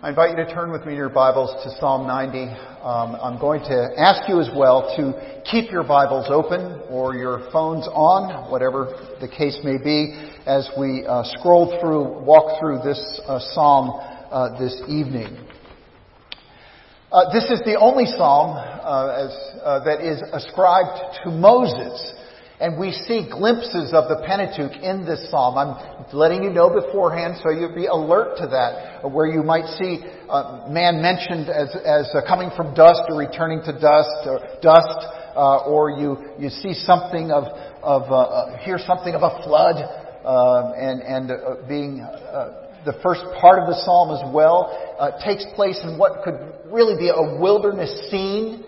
I invite you to turn with me in your Bibles to Psalm 90. Um, I'm going to ask you as well to keep your Bibles open or your phones on, whatever the case may be, as we uh, scroll through, walk through this uh, psalm uh, this evening. Uh, this is the only psalm uh, as, uh, that is ascribed to Moses. And we see glimpses of the Pentateuch in this psalm. I'm letting you know beforehand so you'll be alert to that, where you might see uh, man mentioned as, as uh, coming from dust or returning to dust, or dust, uh, or you, you see something of, of uh, uh, hear something of a flood, uh, and, and being the first part of the psalm as well, takes place in what could really be a wilderness scene.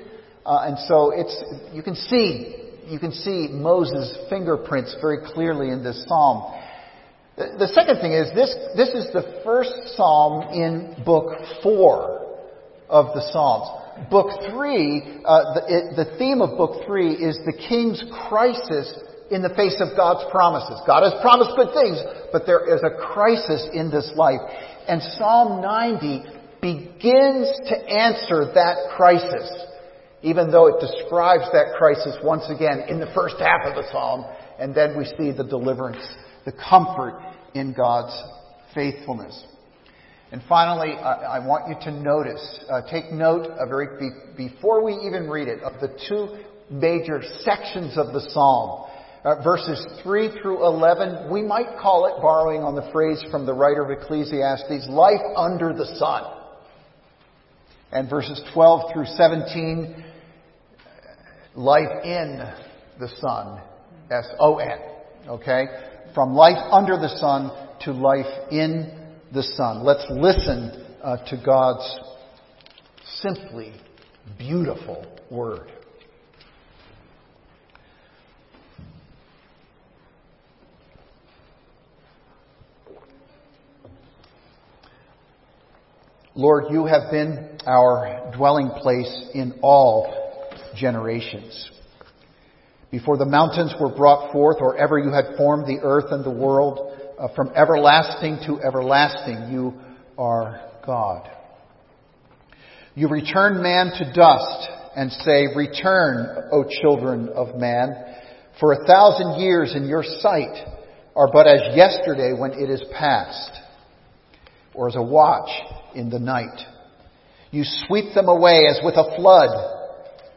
and so it's, you can see you can see Moses' fingerprints very clearly in this psalm. The second thing is this, this is the first psalm in book four of the Psalms. Book three, uh, the, it, the theme of book three is the king's crisis in the face of God's promises. God has promised good things, but there is a crisis in this life. And Psalm 90 begins to answer that crisis even though it describes that crisis once again in the first half of the psalm, and then we see the deliverance, the comfort in God's faithfulness. And finally, I, I want you to notice, uh, take note of very, be, before we even read it, of the two major sections of the psalm. Uh, verses 3 through 11, we might call it, borrowing on the phrase from the writer of Ecclesiastes, life under the sun. And verses 12 through 17, life in the sun. S-O-N. Okay? From life under the sun to life in the sun. Let's listen uh, to God's simply beautiful word. Lord, you have been our dwelling place in all generations. Before the mountains were brought forth, or ever you had formed the earth and the world, uh, from everlasting to everlasting, you are God. You return man to dust and say, Return, O children of man, for a thousand years in your sight are but as yesterday when it is past, or as a watch in the night. You sweep them away as with a flood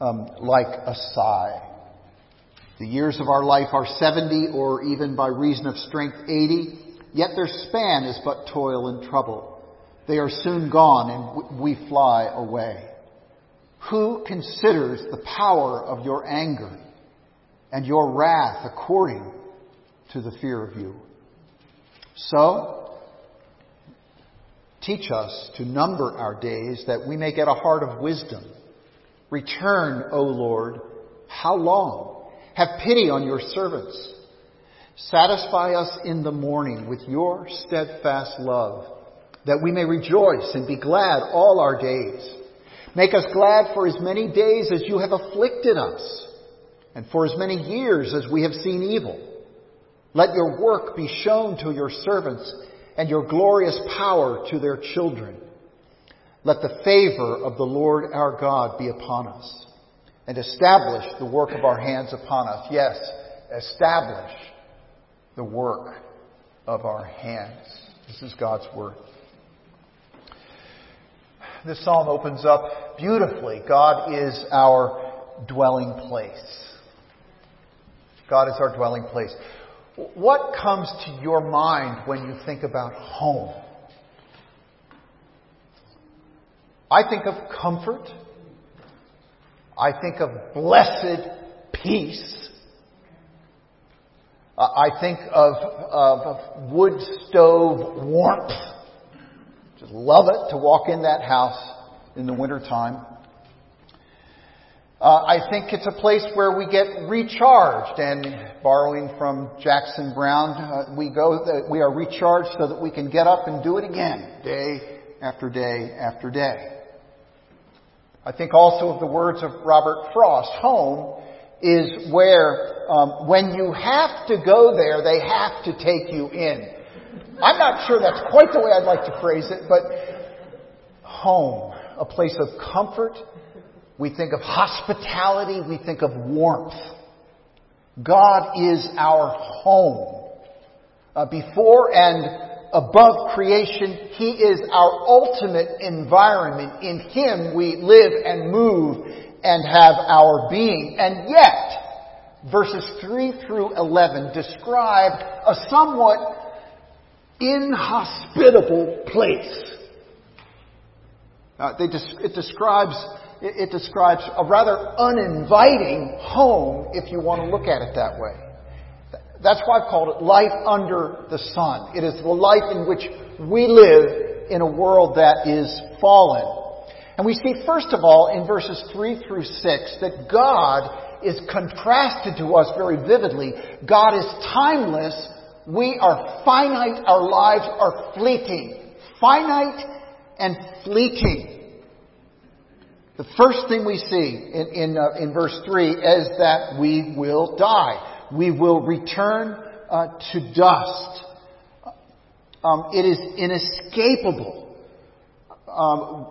um, like a sigh. The years of our life are 70 or even by reason of strength 80, yet their span is but toil and trouble. They are soon gone and we fly away. Who considers the power of your anger and your wrath according to the fear of you? So, teach us to number our days that we may get a heart of wisdom Return, O Lord. How long? Have pity on your servants. Satisfy us in the morning with your steadfast love, that we may rejoice and be glad all our days. Make us glad for as many days as you have afflicted us, and for as many years as we have seen evil. Let your work be shown to your servants, and your glorious power to their children. Let the favor of the Lord our God be upon us and establish the work of our hands upon us. Yes, establish the work of our hands. This is God's word. This psalm opens up beautifully. God is our dwelling place. God is our dwelling place. What comes to your mind when you think about home? I think of comfort. I think of blessed peace. Uh, I think of, of wood stove warmth. Just love it to walk in that house in the wintertime. Uh, I think it's a place where we get recharged, and borrowing from Jackson Browne, uh, we go that we are recharged so that we can get up and do it again, day after day after day. I think also of the words of Robert Frost, home is where um, when you have to go there, they have to take you in. I'm not sure that's quite the way I'd like to phrase it, but home, a place of comfort. We think of hospitality. We think of warmth. God is our home. Uh, before and above creation, He is our ultimate environment. In Him we live and move and have our being. And yet, verses 3 through 11 describe a somewhat inhospitable place. Uh, they, it describes it describes a rather uninviting home, if you want to look at it that way. That's why I've called it life under the sun. It is the life in which we live in a world that is fallen. And we see, first of all, in verses 3 through 6, that God is contrasted to us very vividly. God is timeless. We are finite. Our lives are fleeting. Finite and fleeting. The first thing we see in, in, uh, in verse 3 is that we will die. We will return uh, to dust. Um, it is inescapable. Um,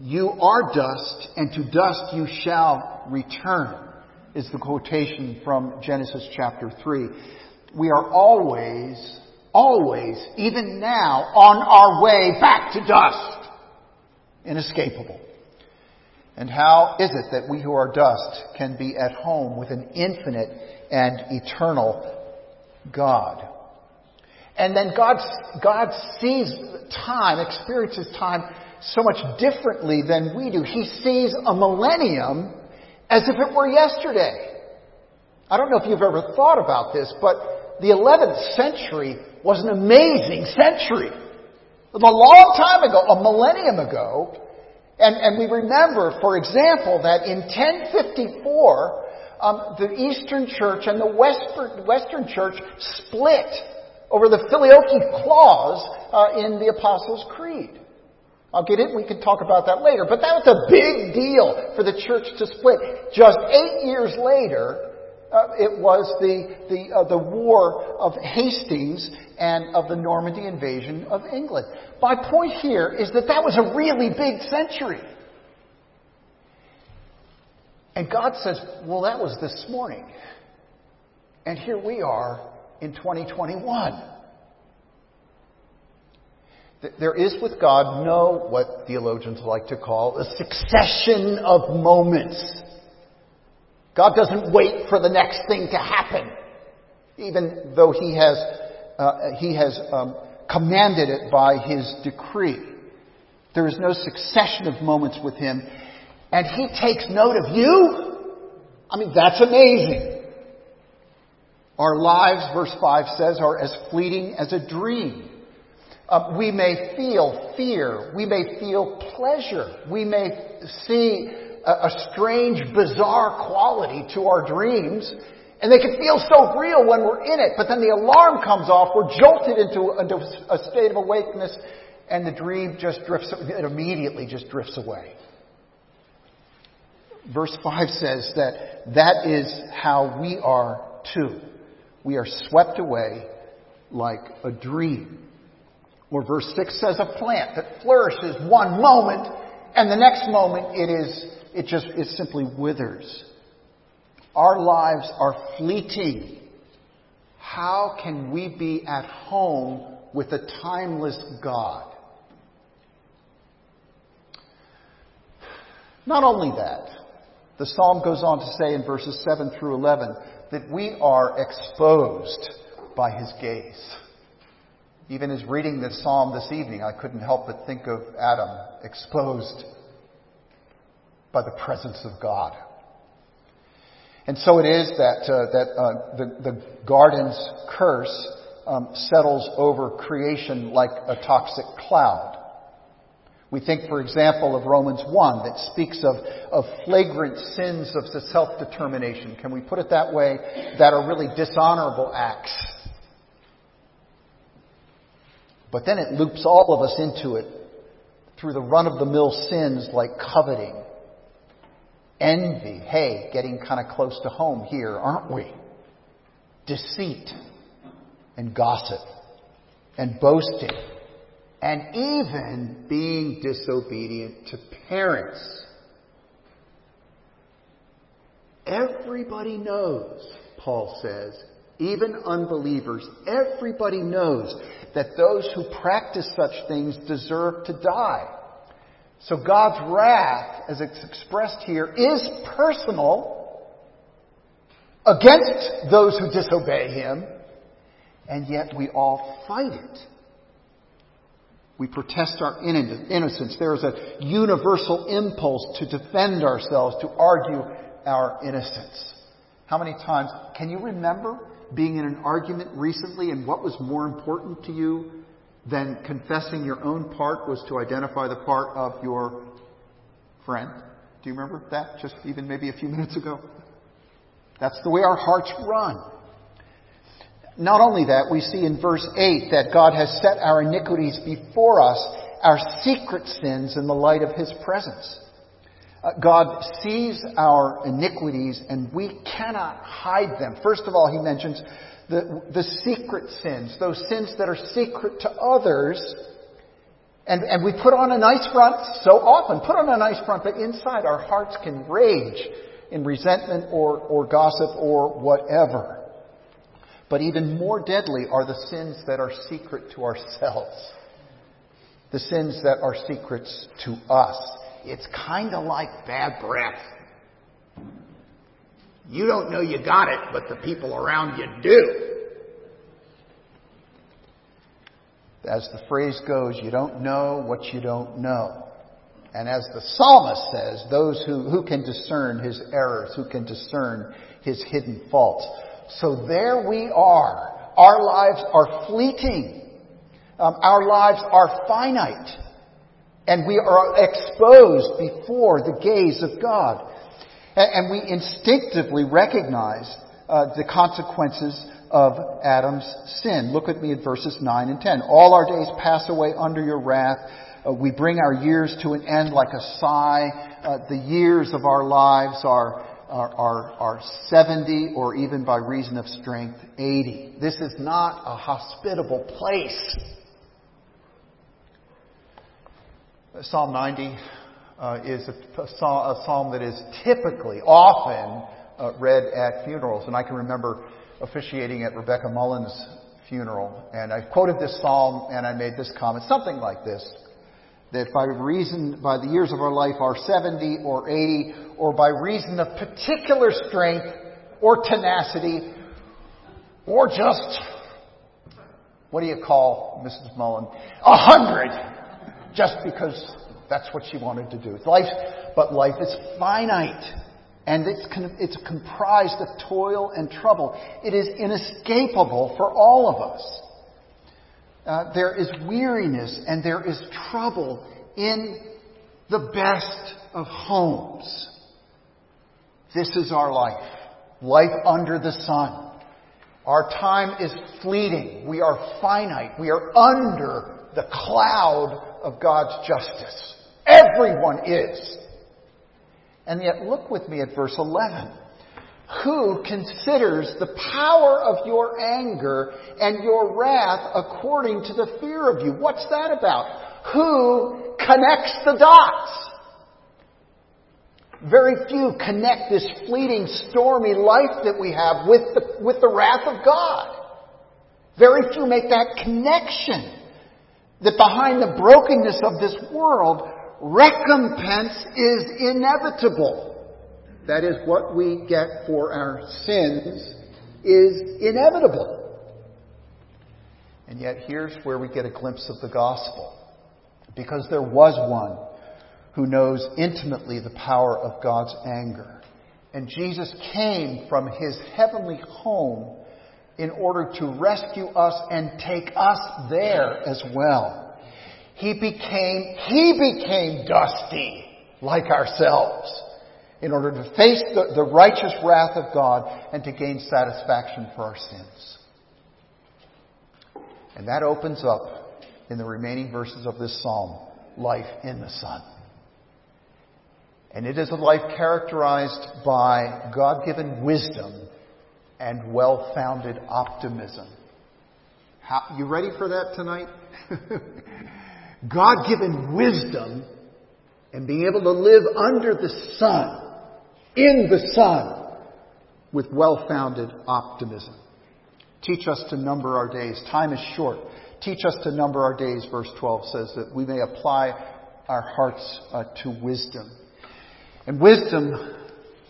you are dust, and to dust you shall return, is the quotation from Genesis chapter 3. We are always, always, even now, on our way back to dust. Inescapable. And how is it that we who are dust can be at home with an infinite and eternal God? And then God, God sees time, experiences time so much differently than we do. He sees a millennium as if it were yesterday. I don't know if you've ever thought about this, but the 11th century was an amazing century. A long time ago, a millennium ago, and, and we remember, for example, that in 1054, um, the Eastern Church and the Western, Church split over the filioque clause uh, in the Apostles' Creed. I'll get it. We can talk about that later. But that was a big deal for the church to split. Just eight years later, uh, it was the the uh, the war of Hastings and of the Normandy invasion of England. My point here is that that was a really big century. And God says, "Well, that was this morning." And here we are in 2021. There is with God no, what theologians like to call, a succession of moments. God doesn't wait for the next thing to happen, even though He has, uh, he has um, commanded it by His decree. There is no succession of moments with Him, and He takes note of you. I mean, that's amazing. Our lives, verse 5 says, are as fleeting as a dream. Uh, we may feel fear. We may feel pleasure. We may see a, a strange, bizarre quality to our dreams. And they can feel so real when we're in it, but then the alarm comes off, we're jolted into, into a state of awakeness, and the dream just drifts, it immediately just drifts away. Verse 5 says that that is how we are too. We are swept away like a dream. Or verse 6 says a plant that flourishes one moment and the next moment it is, it just, it simply withers. Our lives are fleeting. How can we be at home with a timeless God? Not only that, the psalm goes on to say in verses 7 through 11 that we are exposed by his gaze. Even as reading this psalm this evening, I couldn't help but think of Adam exposed by the presence of God. And so it is that, uh, that uh, the, the garden's curse um, settles over creation like a toxic cloud. We think, for example, of Romans 1 that speaks of, of flagrant sins of self-determination. Can we put it that way? That are really dishonorable acts. But then it loops all of us into it through the run-of-the-mill sins like coveting, envy. Hey, getting kind of close to home here, aren't we? Deceit and gossip and boasting and even being disobedient to parents. Everybody knows, Paul says, even unbelievers, everybody knows that those who practice such things deserve to die. So God's wrath, as it's expressed here, is personal against those who disobey Him, and yet we all fight it. We protest our innocence. There is a universal impulse to defend ourselves, to argue our innocence. How many times can you remember being in an argument recently and what was more important to you than confessing your own part was to identify the part of your friend? Do you remember that just even maybe a few minutes ago? That's the way our hearts run. Not only that, we see in verse 8 that God has set our iniquities before us, our secret sins in the light of His presence. Uh, God sees our iniquities and we cannot hide them. First of all, He mentions the, the secret sins, those sins that are secret to others. And, and we put on a nice front so often, put on a nice front, but inside our hearts can rage in resentment or, or gossip or whatever. But even more deadly are the sins that are secret to ourselves. The sins that are secrets to us. It's kind of like bad breath. You don't know you got it, but the people around you do. As the phrase goes, you don't know what you don't know. And as the psalmist says, those who, who can discern his errors, who can discern his hidden faults. So there we are. Our lives are fleeting. Um, our lives are finite. And we are exposed before the gaze of God. And, and we instinctively recognize uh, the consequences of Adam's sin. Look at me at verses 9 and 10. All our days pass away under your wrath. Uh, we bring our years to an end like a sigh. Uh, the years of our lives are are, are, are 70 or even by reason of strength 80. This is not a hospitable place. Psalm 90 uh, is a, a, psalm that is typically, often uh, read at funerals. And I can remember officiating at Rebecca Mullins' funeral, and I quoted this psalm and I made this comment, something like this that by reason, by the years of our life are 70 or 80, or by reason of particular strength or tenacity, or just, what do you call Mrs. Mullen? A hundred! Just because that's what she wanted to do. Life, but life is finite. And it's, it's comprised of toil and trouble. It is inescapable for all of us. Uh, there is weariness and there is trouble in the best of homes. This is our life. Life under the sun. Our time is fleeting. We are finite. We are under the cloud of God's justice. Everyone is. And yet look with me at verse 11 who considers the power of your anger and your wrath according to the fear of you. What's that about? Who connects the dots? Very few connect this fleeting, stormy life that we have with the, with the wrath of God. Very few make that connection. That behind the brokenness of this world, recompense is inevitable that is what we get for our sins, is inevitable. And yet here's where we get a glimpse of the gospel. Because there was one who knows intimately the power of God's anger. And Jesus came from his heavenly home in order to rescue us and take us there as well. He became, he became dusty like ourselves in order to face the, the righteous wrath of God and to gain satisfaction for our sins. And that opens up in the remaining verses of this psalm life in the Son. And it is a life characterized by God given wisdom and well founded optimism. How, you ready for that tonight? God given wisdom and being able to live under the sun, in the sun, with well founded optimism. Teach us to number our days. Time is short. Teach us to number our days, verse 12 says, that we may apply our hearts uh, to wisdom. And wisdom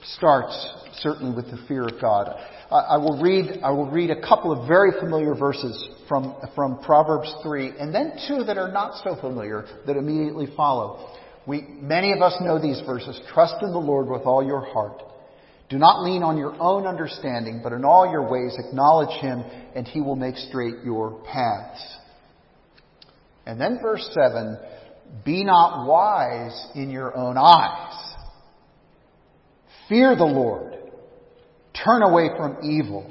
starts certainly with the fear of God. I, I, will read, I will read a couple of very familiar verses from, from Proverbs 3, and then two that are not so familiar that immediately follow. We, many of us know these verses. Trust in the Lord with all your heart. Do not lean on your own understanding, but in all your ways acknowledge Him, and He will make straight your paths. And then verse 7 Be not wise in your own eyes. Fear the Lord. Turn away from evil.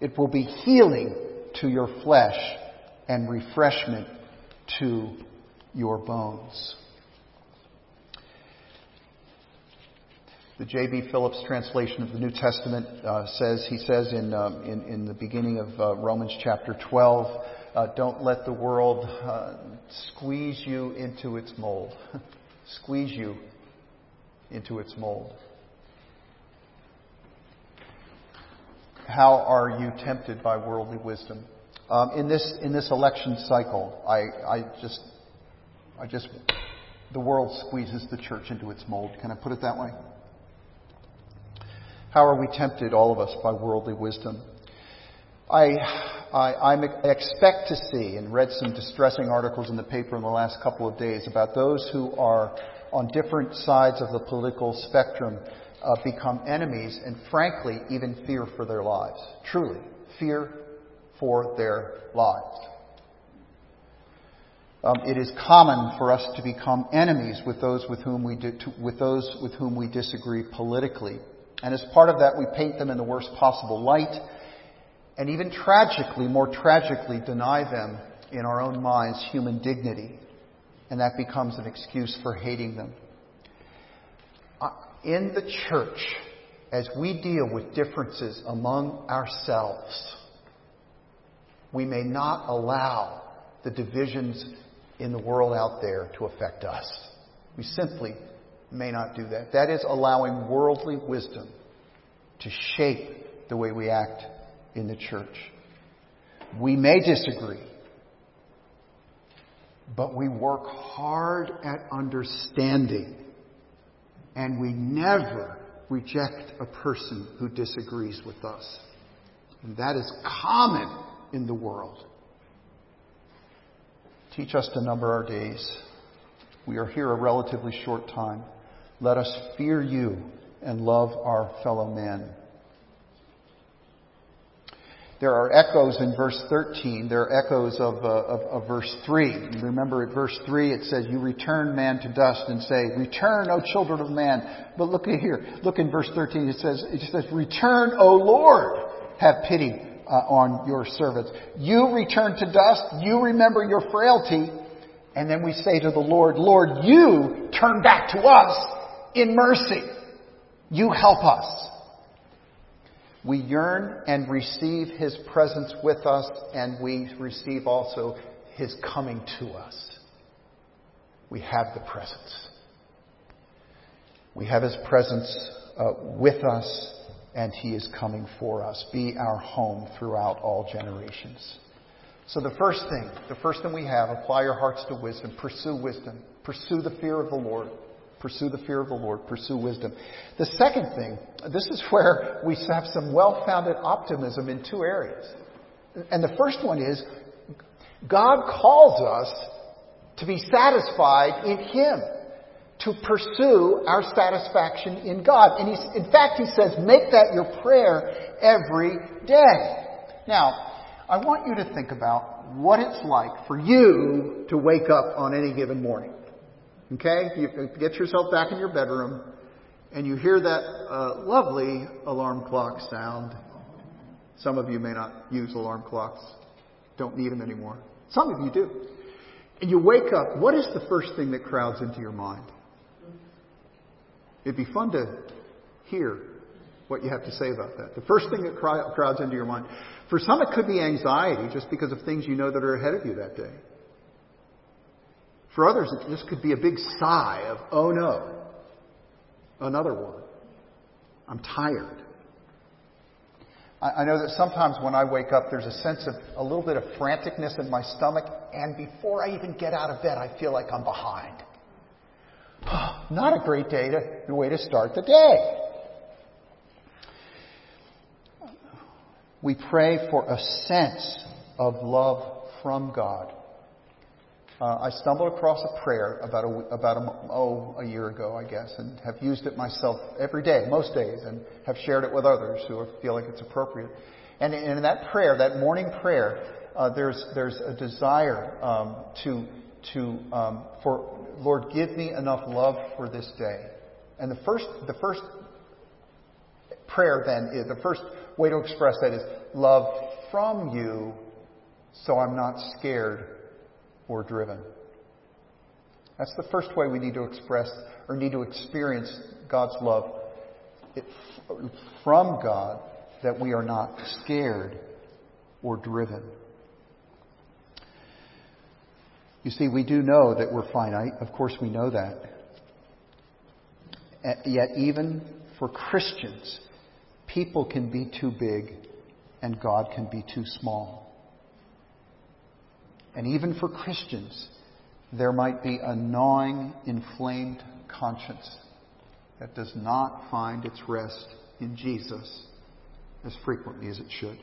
It will be healing to your flesh and refreshment to your bones. The J.B. Phillips translation of the New Testament uh, says, he says in, um, in, in, the beginning of uh, Romans chapter 12, uh, don't let the world uh, squeeze you into its mold. squeeze you into its mold. How are you tempted by worldly wisdom? Um, in this in this election cycle, I, I just I just the world squeezes the church into its mold. Can I put it that way? How are we tempted, all of us, by worldly wisdom? I, I, I, expect to see and read some distressing articles in the paper in the last couple of days about those who are on different sides of the political spectrum uh, become enemies and, frankly, even fear for their lives. Truly, fear for their lives. Um, it is common for us to become enemies with those with whom we di- to, with those with whom we disagree politically. And as part of that, we paint them in the worst possible light, and even tragically, more tragically, deny them in our own minds human dignity. And that becomes an excuse for hating them. Uh, in the church, as we deal with differences among ourselves, we may not allow the divisions in the world out there to affect us. We simply may not do that. That is allowing worldly wisdom to shape the way we act in the church. We may disagree, but we work hard at understanding, and we never reject a person who disagrees with us. And that is common in the world. Teach us to number our days. We are here a relatively short time. Let us fear you and love our fellow men. There are echoes in verse 13. There are echoes of, uh, of, of verse 3. remember at verse 3 it says, You return man to dust and say, Return, O children of man. But look at here. Look in verse 13. It says, it says Return, O Lord. Have pity uh, on your servants. You return to dust. You remember your frailty. And then we say to the Lord, Lord, you turn back to us in mercy. You help us. We yearn and receive His presence with us, and we receive also His coming to us. We have the presence. We have His presence uh, with us, and He is coming for us. Be our home throughout all generations. So the first thing, the first thing we have, apply your hearts to wisdom. Pursue wisdom. Pursue the fear of the Lord. Pursue the fear of the Lord. Pursue wisdom. The second thing, this is where we have some well-founded optimism in two areas. And the first one is, God calls us to be satisfied in Him, to pursue our satisfaction in God. And he's, in fact, He says, make that your prayer every day. Now, I want you to think about what it's like for you to wake up on any given morning. Okay? You get yourself back in your bedroom and you hear that uh, lovely alarm clock sound. Some of you may not use alarm clocks, don't need them anymore. Some of you do. And you wake up, what is the first thing that crowds into your mind? It'd be fun to hear what you have to say about that. The first thing that crowds into your mind. For some, it could be anxiety just because of things you know that are ahead of you that day. For others, this could be a big sigh of, oh no, another one. I'm tired. I know that sometimes when I wake up, there's a sense of a little bit of franticness in my stomach, and before I even get out of bed, I feel like I'm behind. Not a great day to, the way to start the day. We pray for a sense of love from God. Uh, I stumbled across a prayer about a, about a, oh, a year ago, I guess, and have used it myself every day, most days, and have shared it with others who feel like it's appropriate. And in that prayer, that morning prayer, uh, there's there's a desire um, to to um, for Lord, give me enough love for this day. And the first the first prayer then is the first way to express that is love from you, so I'm not scared or driven. That's the first way we need to express or need to experience God's love it, from God that we are not scared or driven. You see, we do know that we're finite. Of course, we know that. Yet, even for Christians, people can be too big and God can be too small. And even for Christians, there might be a gnawing, inflamed conscience that does not find its rest in Jesus as frequently as it should.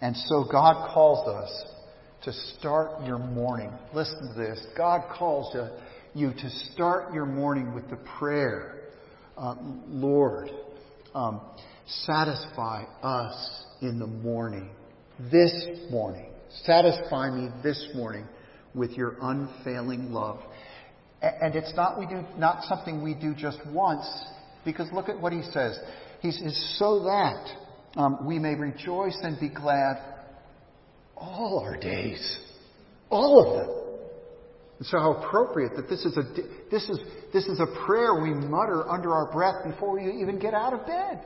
And so God calls us to start your morning. Listen to this. God calls you to start your morning with the prayer, uh, Lord, um, satisfy us in the morning, this morning. Satisfy me this morning with your unfailing love. And it's not we do not something we do just once, because look at what he says. He says, so that um, we may rejoice and be glad all our days, all of them. And so how appropriate that this is a this is this is a prayer we mutter under our breath before we even get out of bed.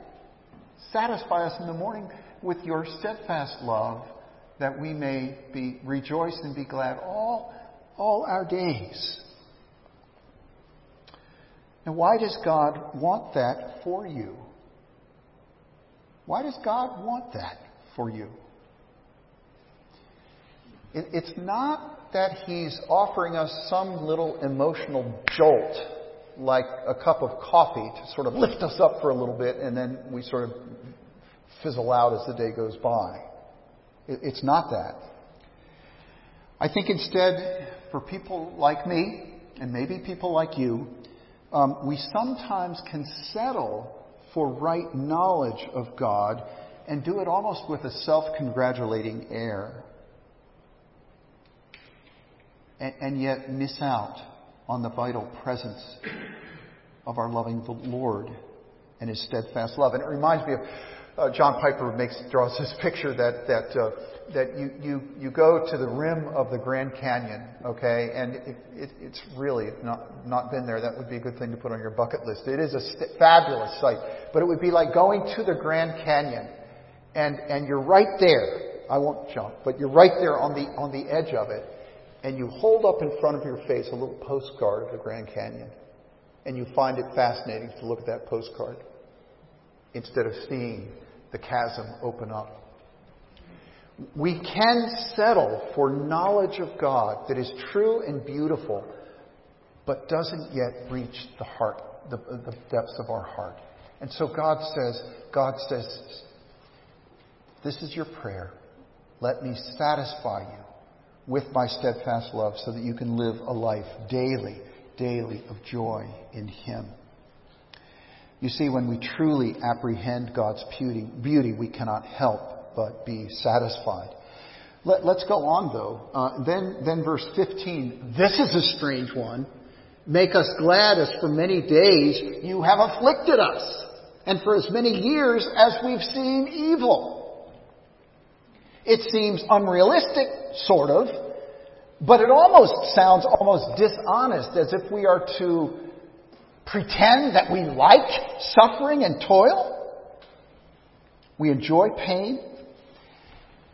Satisfy us in the morning with your steadfast love that we may be rejoice and be glad all, all our days. Now, why does God want that for you? Why does God want that for you? It's not that He's offering us some little emotional jolt, like a cup of coffee, to sort of lift us up for a little bit, and then we sort of fizzle out as the day goes by. It's not that. I think instead, for people like me, and maybe people like you, um, we sometimes can settle for right knowledge of God and do it almost with a self congratulating air. And, and, yet miss out on the vital presence of our loving the Lord and His steadfast love. And it reminds me of uh, John Piper makes draws this picture that that uh, that you, you you go to the rim of the Grand Canyon, okay, and it, it, it's really not not been there. That would be a good thing to put on your bucket list. It is a st- fabulous sight, but it would be like going to the Grand Canyon, and and you're right there. I won't jump, but you're right there on the on the edge of it, and you hold up in front of your face a little postcard of the Grand Canyon, and you find it fascinating to look at that postcard instead of seeing the chasm open up. We can settle for knowledge of God that is true and beautiful, but doesn't yet reach the heart, the, the depths of our heart. And so God says, God says, this is your prayer. Let me satisfy you with my steadfast love so that you can live a life daily, daily of joy in Him. You see, when we truly apprehend God's beauty, beauty, we cannot help but be satisfied. Let, us go on though. Uh, then, then verse 15. This is a strange one. Make us glad as for many days you have afflicted us, and for as many years as we've seen evil. It seems unrealistic, sort of, but it almost sounds almost dishonest, as if we are to pretend that we like suffering and toil. We enjoy pain.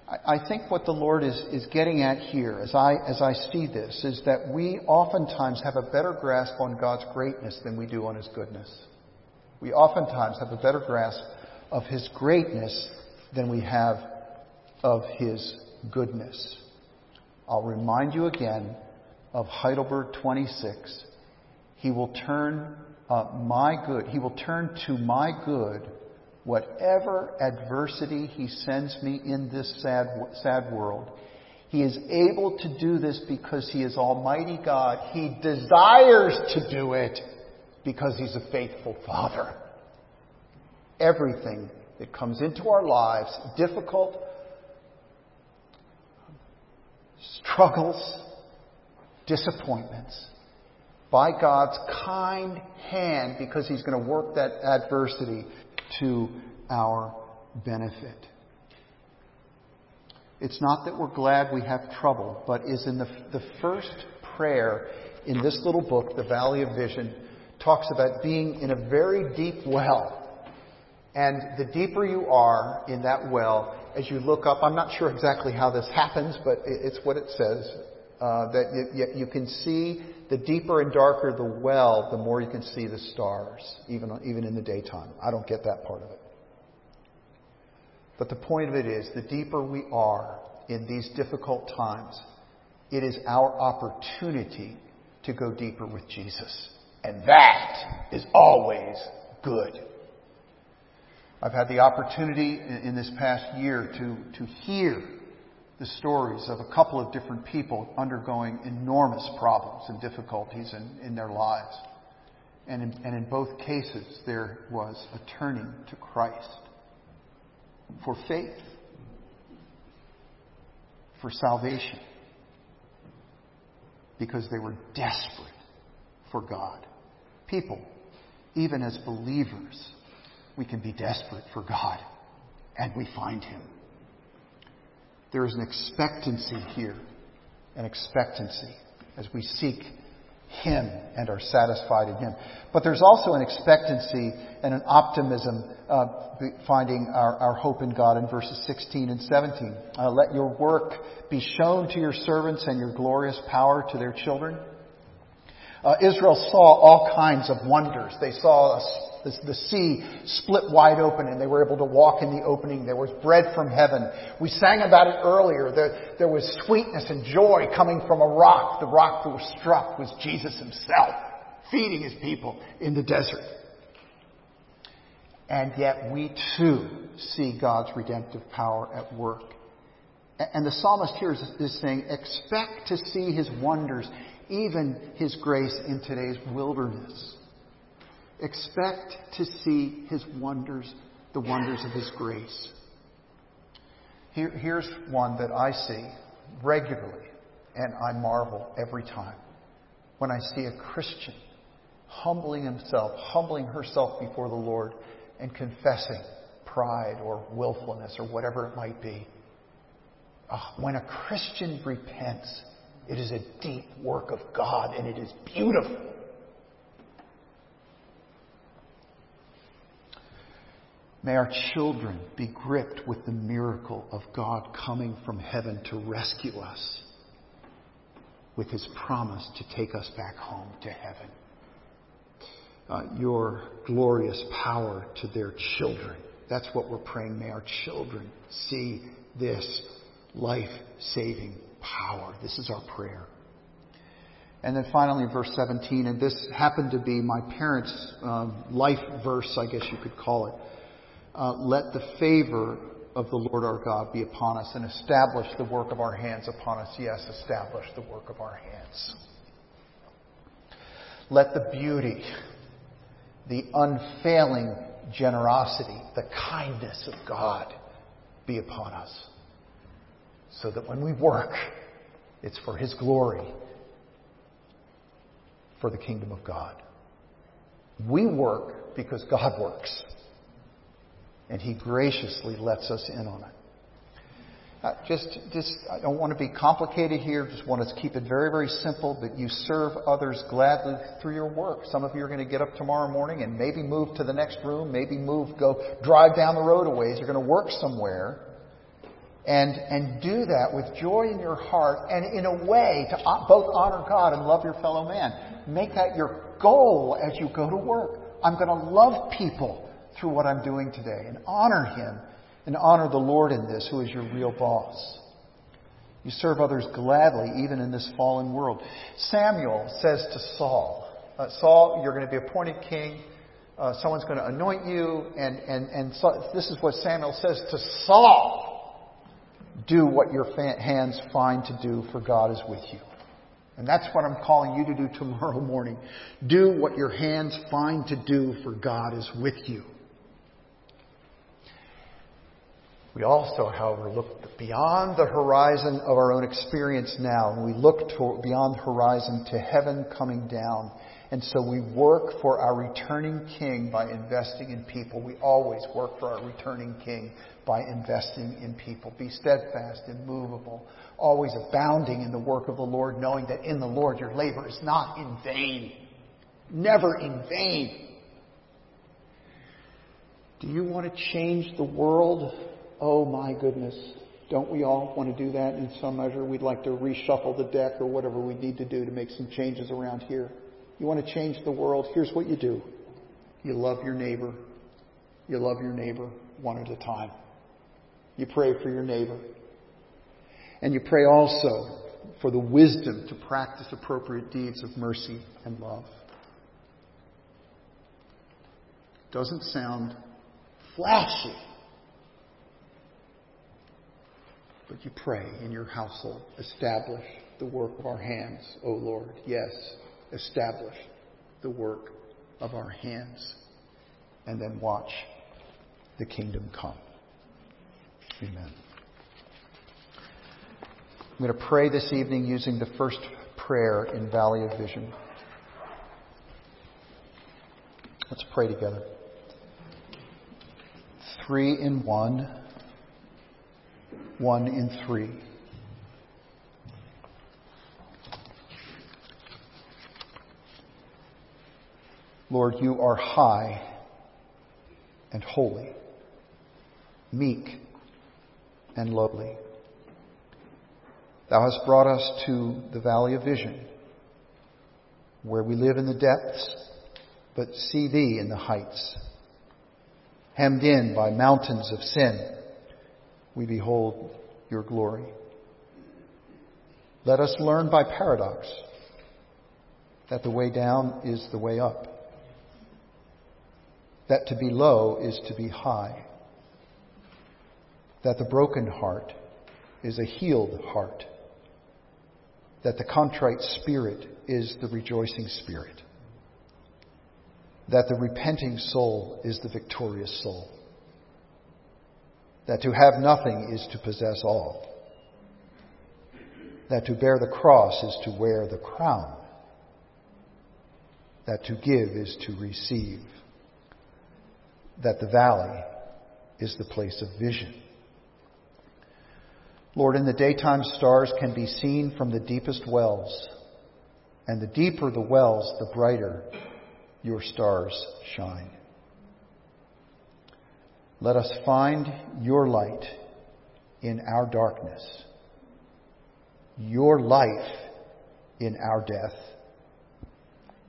I think what the Lord is, is getting at here, as I, as I see this, is that we oftentimes have a better grasp on God's greatness than we do on His goodness. We oftentimes have a better grasp of His greatness than we have of His goodness. I'll remind you again of Heidelberg 26. He will turn uh, my good, He will turn to my good whatever adversity He sends me in this sad, sad world. He is able to do this because He is Almighty God. He desires to do it because He's a faithful Father. Everything that comes into our lives, difficult, struggles, disappointments, by God's kind hand because He's going to work that adversity to our benefit. It's not that we're glad we have trouble, but is in the, the first prayer in this little book, The Valley of Vision, talks about being in a very deep well. And the deeper you are in that well, as you look up, I'm not sure exactly how this happens, but it's what it says, uh, that you, you can see the deeper and darker the well, the more you can see the stars, even, even in the daytime. I don't get that part of it. But the point of it is, the deeper we are in these difficult times, it is our opportunity to go deeper with Jesus. And that is always good. I've had the opportunity in this past year to, to hear the stories of a couple of different people undergoing enormous problems and difficulties in, in their lives. And in, and in both cases, there was a turning to Christ for faith, for salvation, because they were desperate for God. People, even as believers, we can be desperate for God, and we find Him. There is an expectancy here, an expectancy as we seek Him and are satisfied in Him. But there's also an expectancy and an optimism uh, finding our, our, hope in God in verses 16 and 17. Uh, let your work be shown to your servants and your glorious power to their children. Uh, Israel saw all kinds of wonders. They saw the, the, sea split wide open and they were able to walk in the opening. There was bread from heaven. We sang about it earlier. There, there was sweetness and joy coming from a rock. The rock that was struck was Jesus himself, feeding his people in the desert. And yet we too see God's redemptive power at work. And the psalmist here is, is saying, expect to see his wonders even His grace in today's wilderness. Expect to see His wonders, the wonders of His grace. Here, here's one that I see regularly, and I marvel every time. When I see a Christian humbling himself, humbling herself before the Lord, and confessing pride or willfulness or whatever it might be. Oh, when a Christian repents, it is a deep work of God, and it is beautiful. May our children be gripped with the miracle of God coming from heaven to rescue us with his promise to take us back home to heaven. Uh, your glorious power to their children. That's what we're praying. May our children see this life saving power. This is our prayer. And then finally, verse 17, and this happened to be my parents' uh, life verse, I guess you could call it. Uh, let the favor of the Lord our God be upon us and establish the work of our hands upon us. Yes, establish the work of our hands. Let the beauty, the unfailing generosity, the kindness of God be upon us. So that when we work, it's for His glory, for the kingdom of God. We work because God works. And He graciously lets us in on it. Uh, just, just, I don't want to be complicated here. Just want to keep it very, very simple that you serve others gladly through your work. Some of you are going to get up tomorrow morning and maybe move to the next room, maybe move, go drive down the road a ways. You're going to work somewhere. And, and do that with joy in your heart and in a way to both honor God and love your fellow man. Make that your goal as you go to work. I'm going to love people through what I'm doing today and honor Him and honor the Lord in this, who is your real boss. You serve others gladly, even in this fallen world. Samuel says to Saul, uh, Saul, you're going to be appointed king. Uh, someone's going to anoint you. And, and, and so, this is what Samuel says to Saul. Do what your hands find to do, for God is with you. And that's what I'm calling you to do tomorrow morning. Do what your hands find to do, for God is with you. We also, however, look beyond the horizon of our own experience now, and we look to, beyond the horizon to heaven coming down. And so we work for our returning King by investing in people. We always work for our returning King by investing in people. Be steadfast, immovable, always abounding in the work of the Lord, knowing that in the Lord your labor is not in vain. Never in vain. Do you want to change the world? Oh my goodness. Don't we all want to do that in some measure? We'd like to reshuffle the deck or whatever we need to do to make some changes around here. You want to change the world? Here's what you do. You love your neighbor. You love your neighbor one at a time. You pray for your neighbor. And you pray also for the wisdom to practice appropriate deeds of mercy and love. Doesn't sound flashy. But you pray in your household, establish the work of our hands, O Lord. Yes, establish the work of our hands. And then watch the kingdom come. Amen. I'm going to pray this evening using the first prayer in Valley of Vision. Let's pray together. Three in one one in three. Lord, you are high and holy, meek and lowly. Thou hast brought us to the valley of vision, where we live in the depths, but see thee in the heights, hemmed in by mountains of sin we behold your glory. Let us learn by paradox that the way down is the way up, that to be low is to be high, that the broken heart is a healed heart, that the contrite spirit is the rejoicing spirit, that the repenting soul is the victorious soul that to have nothing is to possess all, that to bear the cross is to wear the crown, that to give is to receive, that the valley is the place of vision. Lord, in the daytime, stars can be seen from the deepest wells, and the deeper the wells, the brighter your stars shine. Let us find your light in our darkness, your life in our death,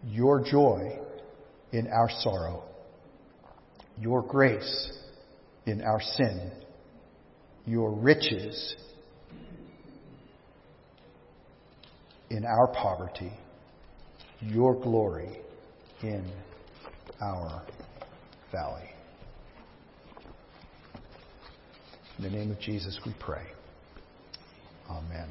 your joy in our sorrow, your grace in our sin, your riches in our poverty, your glory in our valley. In the name of Jesus we pray. Amen.